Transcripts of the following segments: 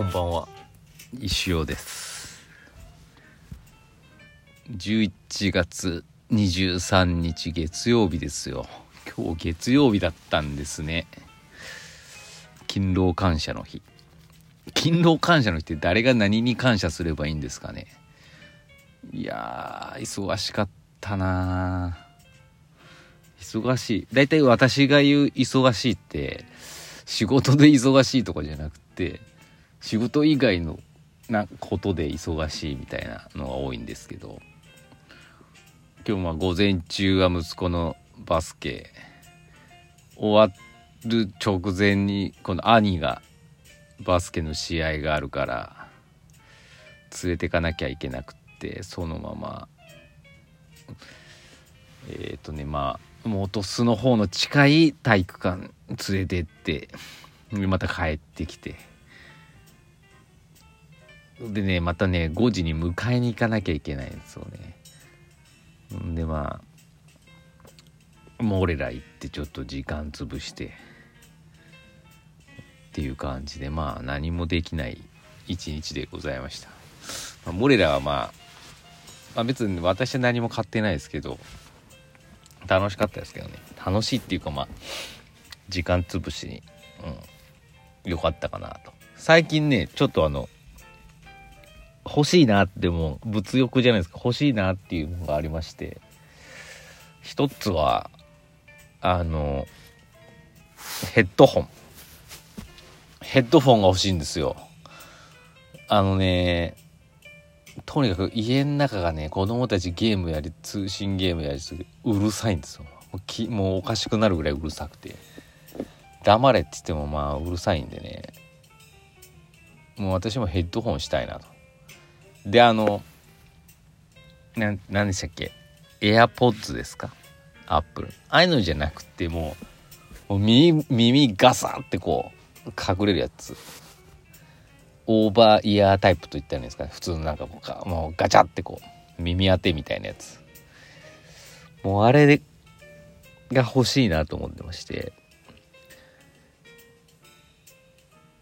こんばんは。石尾です。11月23日月曜日ですよ。今日月曜日だったんですね。勤労感謝の日。勤労感謝の日って誰が何に感謝すればいいんですかね。いやー忙しかったな忙しい。大体私が言う忙しいって仕事で忙しいとかじゃなくて仕事以外のなことで忙しいみたいなのが多いんですけど今日まあ午前中は息子のバスケ終わる直前にこの兄がバスケの試合があるから連れてかなきゃいけなくってそのままえっ、ー、とねまあ元巣の方の近い体育館連れてってまた帰ってきて。でねまたね5時に迎えに行かなきゃいけないんですよね。んでまあもう俺ら行ってちょっと時間潰してっていう感じでまあ何もできない一日でございました、まあ、モレラはまあ、まあ、別に私は何も買ってないですけど楽しかったですけどね。楽しいっていうかまあ時間潰しにうん良かったかなと。最近ねちょっとあの欲しいなっても物欲じゃないですか。欲しいなっていうのがありまして。一つはあのヘッドホン。ヘッドフォンが欲しいんですよ。あのねとにかく家の中がね子供たちゲームやり通信ゲームやりすぎうるさいんですよ。もうおかしくなるぐらいうるさくて。黙れって言ってもまあうるさいんでね。もう私もヘッドホンしたいなと。であのな何でしたっけ？エアポッツですか？アップル。ああいうのじゃなくてもう耳耳ガサってこう隠れるやつ。オーバーイヤータイプといったらいいんですか？ね普通のなんかもうガチャってこう耳当てみたいなやつ。もうあれでが欲しいなと思ってまして。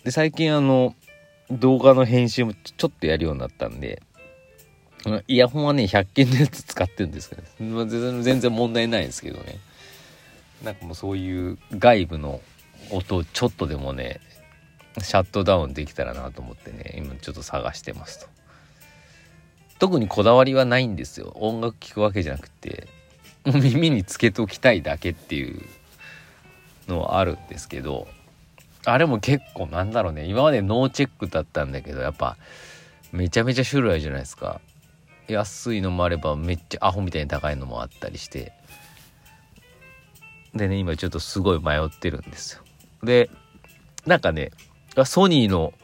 で最近あの動画の編集もちょっとやるようになったんでイヤホンはね100均のやつ使ってるんですけどね、全然問題ないですけどね。なんかもうそういう外部の音をちょっとでもねシャットダウンできたらなと思ってね今ちょっと探してますと。特にこだわりはないんですよ。音楽聴くわけじゃなくて耳につけときたいだけっていうのはあるんですけどあれも結構なんだろうね。今までノーチェックだったんだけどやっぱめちゃめちゃ種類あるじゃないですか。安いのもあればめっちゃアホみたいに高いのもあったりして。でね今ちょっとすごい迷ってるんですよ。でなんかねソニーの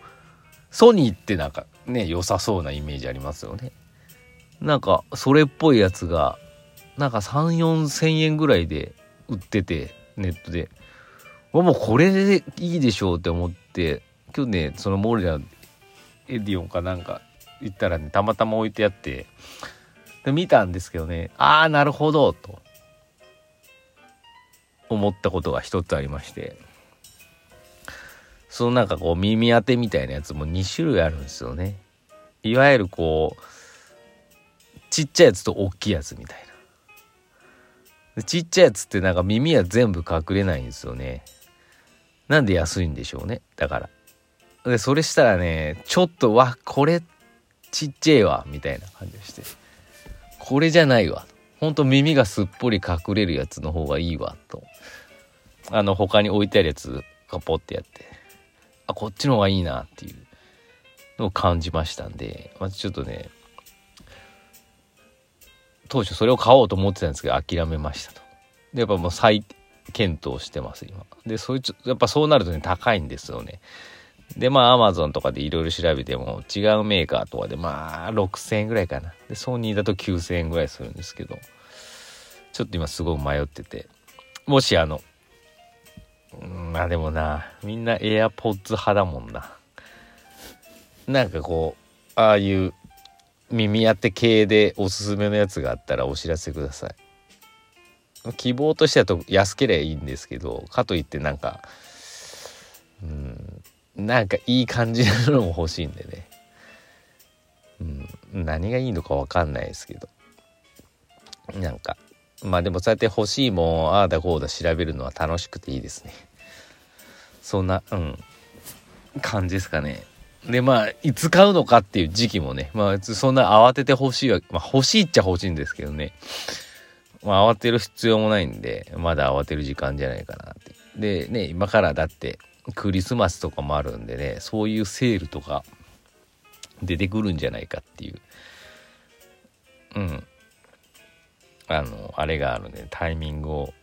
ソニーってなんかね良さそうなイメージありますよね。なんかそれっぽいやつがなんか3 4千円ぐらいで売っててネットで。もうこれでいいでしょうって思って今日ねそのモールラエディオンかなんか行ったらねたまたま置いてあってで見たんですけどねああなるほどと思ったことが一つありましてそのなんかこう耳当てみたいなやつも2種類あるんですよね。いわゆるこうちっちゃいやつと大きいやつみたいな。ちっちゃいやつってなんか耳は全部隠れないんですよね。なんで安いんでしょうね。だから。で、それしたらね、ちょっと、わ、これ、ちっちゃいわ、みたいな感じがして。これじゃないわ。ほんと耳がすっぽり隠れるやつの方がいいわ、と。あの、他に置いてあるやつがポってやって、あ、こっちの方がいいな、っていうのを感じましたんで、まずちょっとね、当初それを買おうと思ってたんですけど、諦めましたと。で、やっぱもう最、検討してます今でそいつやっぱそうなるとね高いんですよね。でまあアマゾンとかでいろいろ調べても違うメーカーとかでまあ6000円ぐらいかな。でソニーだと9000円ぐらいするんですけどちょっと今すごい迷ってて。もしあのまあでもなみんな AirPods 派だもんな。なんかこうああいう耳当て系でおすすめのやつがあったらお知らせください。希望としてはと安ければいいんですけどかといってなんかうんなんかいい感じなのも欲しいんでね。うん何がいいのか分かんないですけど。なんかまあでもそうやって欲しいもんああだこうだ調べるのは楽しくていいですね。そんなうん感じですかね。でまあいつ買うのかっていう時期もねまあそんな慌てて欲しいわまあ欲しいっちゃ欲しいんですけどね。まあ慌てる必要もないんでまだ慌てる時間じゃないかなって。でね今からだってクリスマスとかもあるんでねそういうセールとか出てくるんじゃないかっていう。うん。あのあれがあるんでタイミングを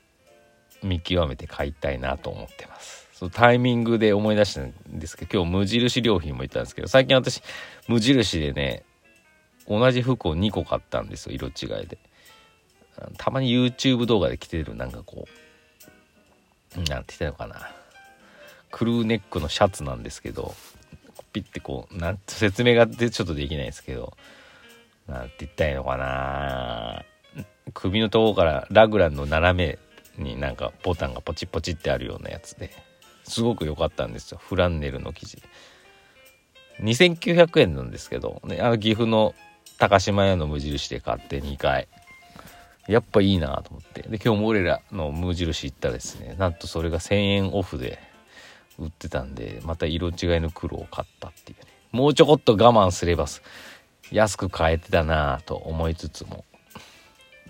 見極めて買いたいなと思ってます。そのタイミングで思い出したんですけど今日無印良品も行ったんですけど最近私無印でね同じ服を2個買ったんですよ色違いで。たまに YouTube 動画で着てるなんかこうなんて言ったのかな。クルーネックのシャツなんですけどピッてこうなん説明がでちょっとできないですけどなんて言ったらいいのかな。首のところからラグランの斜めになんかボタンがポチポチってあるようなやつですごく良かったんですよ。フランネルの生地。2900円なんですけど、ね、あの岐阜の高島屋の無印で買って2回。やっぱいいなと思って。で今日も俺らの無印行ったらですね。なんとそれが1000円オフで売ってたんでまた色違いの黒を買ったっていうね。もうちょこっと我慢すれば安く買えてたなと思いつつも。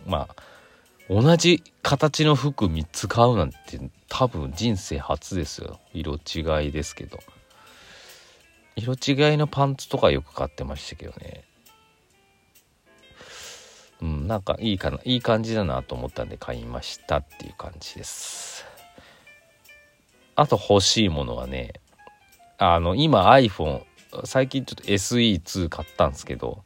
まあ同じ形の服3つ買うなんて多分人生初ですよ。色違いですけど。色違いのパンツとかよく買ってましたけどね。うんなんかいいかないい感じだなと思ったんで買いましたっていう感じです。あと欲しいものはねあの今 iPhone 最近ちょっと SE2 買ったんですけど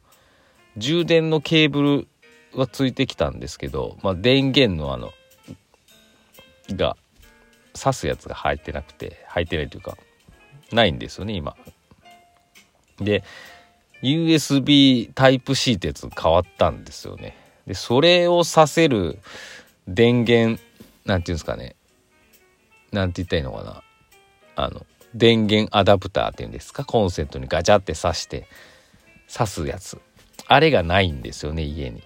充電のケーブルはついてきたんですけど、まあ、電源のあのが挿すやつが入ってなくて入ってないというかないんですよね今。で USB タイプ C ってやつ変わったんですよね。でそれをさせる電源なんていうんですかね。なんて言ったらいいのかな。あの電源アダプターっていうんですか？コンセントにガチャって挿して挿すやつ。あれがないんですよね家に。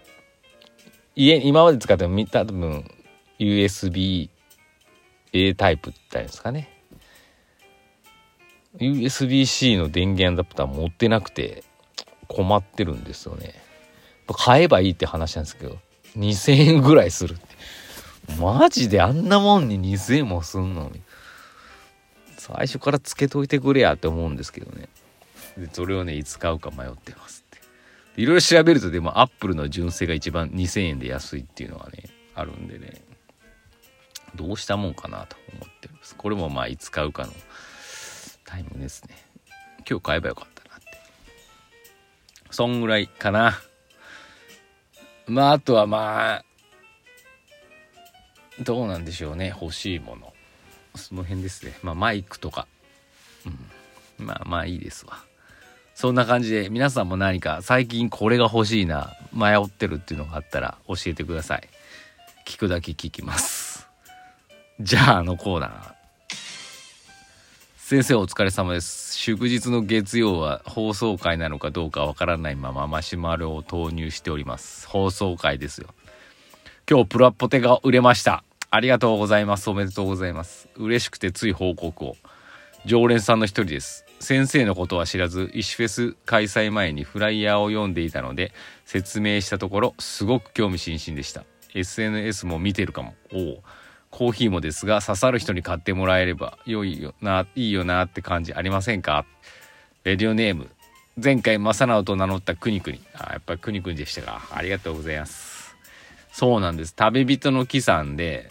家今まで使っても多分 USB-A タイプって言ったんですかね。USB-C の電源アダプター持ってなくて。困ってるんですよね。買えばいいって話なんですけど2000円ぐらいするって。マジであんなもんに2000円もすんのに。最初からつけといてくれやって思うんですけどね。でそれをねいつ買うか迷ってますって。いろいろ調べるとでもアップルの純正が一番2000円で安いっていうのがねあるんでね。どうしたもんかなと思ってます。これもまあいつ買うかのタイムですね。今日買えばよかったそんぐらいかな。まああとはまあどうなんでしょうね。欲しいもの。その辺ですね。まあマイクとか。うん。まあまあいいですわ。そんな感じで皆さんも何か最近これが欲しいな迷ってるっていうのがあったら教えてください。聞くだけ聞きます。じゃああのコーナー。先生お疲れ様です祝日の月曜は放送回なのかどうかわからないままマシュマロを投入しております放送回ですよ今日プラポテが売れましたありがとうございます。おめでとうございます。嬉しくてつい報告を。常連さんの一人です。先生のことは知らず、石フェス開催前にフライヤーを読んでいたので、説明したところ、すごく興味津々でした。SNS も見てるかも。おお。コーヒーもですが、刺さる人に買ってもらえれば良いよな、いいよなって感じありませんか？レディオネーム。前回、正直と名乗ったくにくに。あ、やっぱりくにくにでしたか。ありがとうございます。そうなんです。食べ人の木さんで、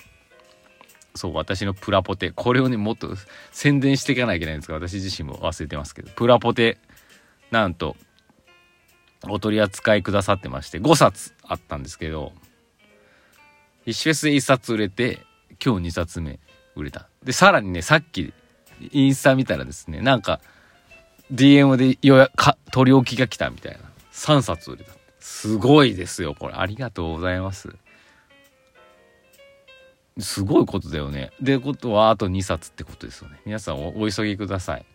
そう、私のプラポテ。これをね、もっと宣伝していかないといけないんですが、私自身も忘れてますけど、プラポテ、なんと、お取り扱いくださってまして、5冊あったんですけど、一フェスで1冊売れて、今日2冊目売れた。で、さらにね、さっき、インスタ見たらですね、なんか、DM で予約、か、取り置きが来たみたいな。3冊売れた。すごいですよ、これ。ありがとうございます。すごいことだよね。で、ことはあと2冊ってことですよね。皆さんお急ぎください。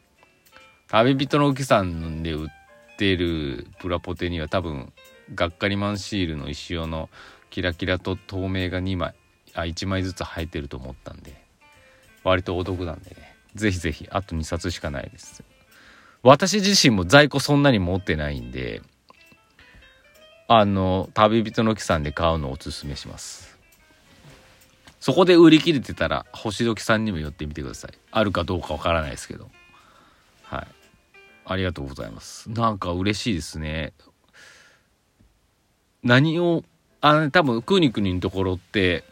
旅人の沖さんで売ってるプラポテには多分がっかりマンシールの石尾のキラキラと透明が2枚あ1枚ずつ入ってると思ったんで割とお得なんでねぜひぜひあと2冊しかないです。私自身も在庫そんなに持ってないんであの旅人の木さんで買うのをおすすめします。そこで売り切れてたら星時さんにも寄ってみてください。あるかどうかわからないですけど。はい。ありがとうございます。なんか嬉しいですね。何をあの多分クーニクニのところって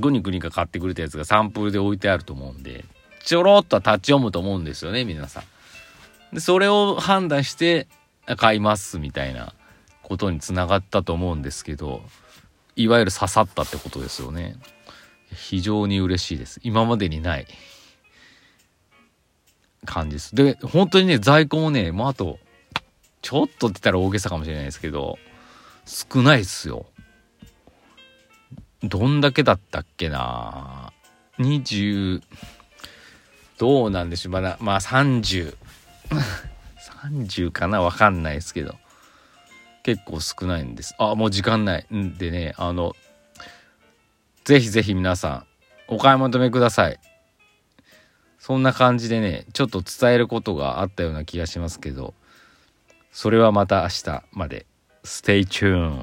グニクニが買ってくれたやつがサンプルで置いてあると思うんでちょろっとは立ち読むと思うんですよね皆さん。でそれを判断して買いますみたいなことにつながったと思うんですけどいわゆる刺さったってことですよね。非常に嬉しいです。今までにない感じです。で本当にね在庫もねもうあとちょっとって言ったら大げさかもしれないですけど少ないっすよ。どんだけだったっけな。20どうなんでしょう。まだまあ3030かな？わかんないですけど。結構少ないんです。あもう時間ないんでね。あのぜひぜひ皆さんお買い求めください。そんな感じでねちょっと伝えることがあったような気がしますけど。それはまた明日まで。Stay tuned